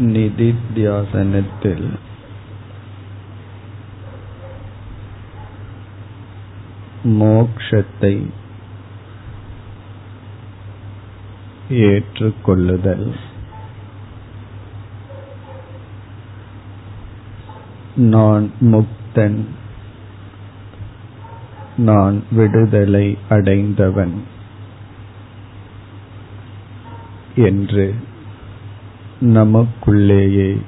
நிதித்தியாசனத்தில் மோக்ஷத்தை ஏற்றுக்கொள்ளுதல் நான் முக்தன் நான் விடுதலை அடைந்தவன் என்று நமக்குள்ளேயே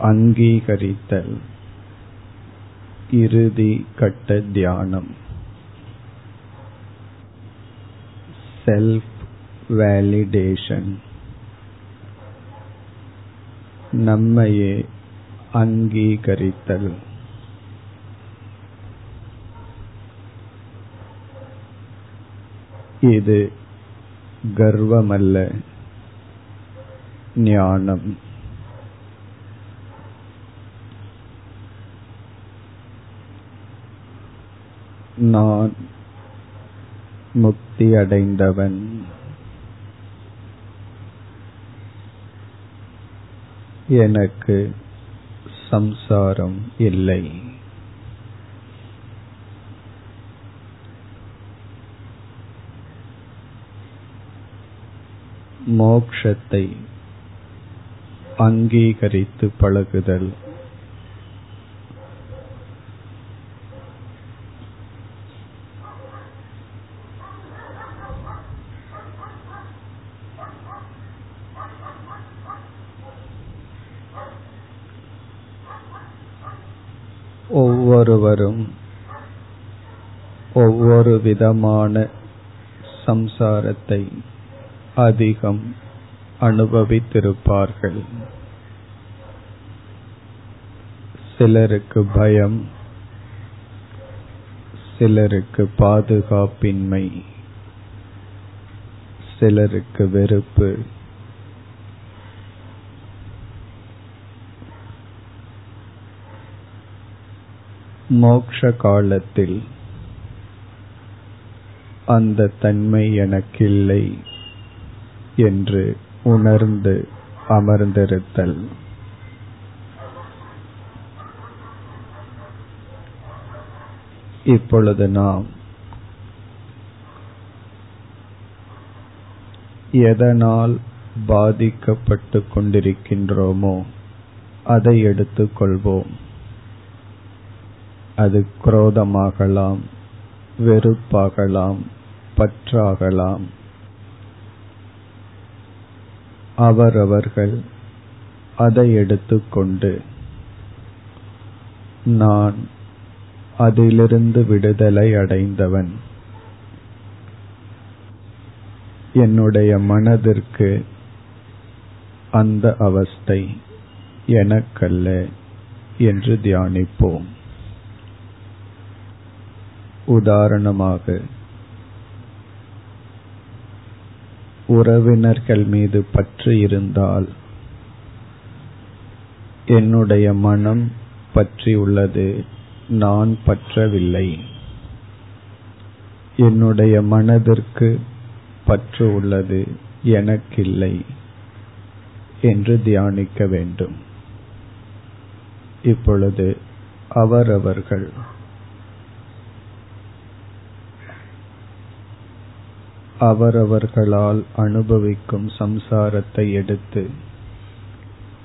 அங்கீகரித்தல். இறுதி கட்ட தியானம். செல்ஃப் வேலிடேஷன் நம்மையே அங்கீகரித்தல். இது கர்வமல்ல. ஞானம். நான் முக்தி அடைந்தவன். எனக்கு சம்சாரம் இல்லை. மோக்ஷத்தை அங்கீகரித்து பழகுதல். ஒவ்வொருவரும் ஒவ்வொரு விதமான சம்சாரத்தை அதிகம் அனுபவித்திருப்பார்கள். சிலருக்கு பயம் சிலருக்கு பாதுகாப்பின்மை சிலருக்கு வெறுப்பு. மோக்ஷ காலத்தில் அந்த தன்மை எனக்கில்லை என்று உணர்ந்து அமர்ந்திருத்தல். இப்பொழுது நாம் எதனால் பாதிக்கப்பட்டு கொண்டிருக்கின்றோமோ அதை எடுத்துக்கொள்வோம் அது குரோதமாகலாம் வெறுப்பாகலாம் பற்றாகலாம். அவரவர்கள் அதை எடுத்துக்கொண்டு நான் அதிலிருந்து விடுதலை அடைந்தவன். என்னுடைய மனதிற்கு அந்த அவஸ்தை எனக்கல்ல என்று தியானிப்போம். உதாரணமாக உறவினர்கள் மீது பற்று இருந்தால் என்னுடைய மனம் பற்றியுள்ளது நான் பற்றவில்லை. என்னுடைய மனதிற்கு பற்று உள்ளது எனக்கில்லை என்று தியானிக்க வேண்டும். இப்பொழுது அவரவர்கள். அவரவர்களால் அனுபவிக்கும் சம்சாரத்தை எடுத்து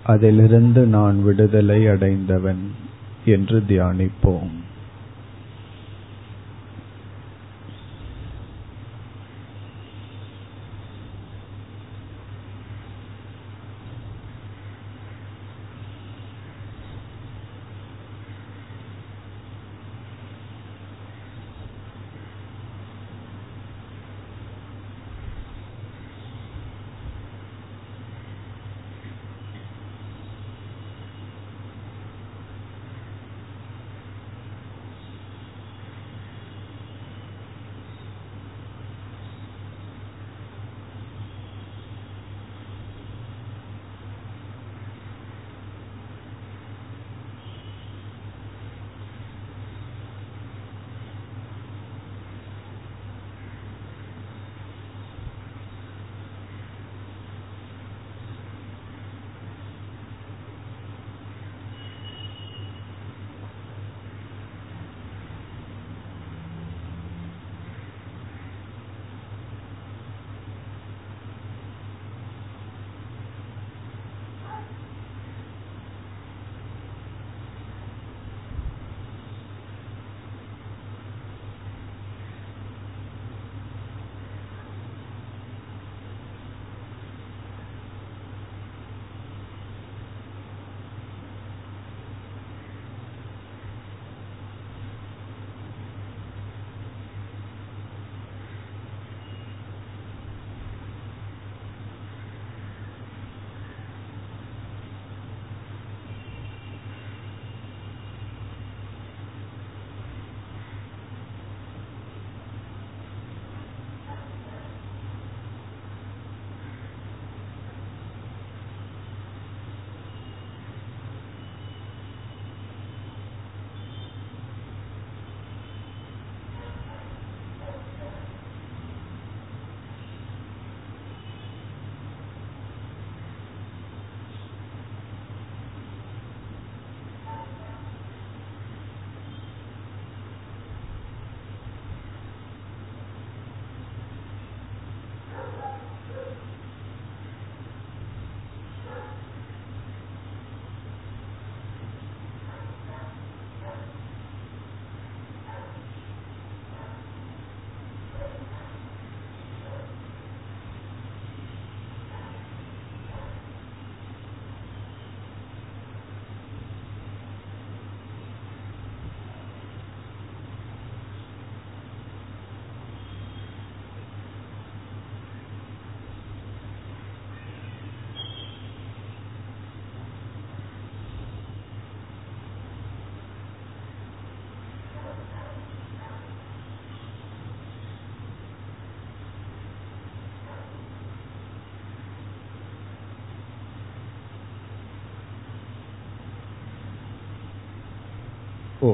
அதிலிருந்து நான் விடுதலை அடைந்தவன். என்று தியானிப்போம். ओ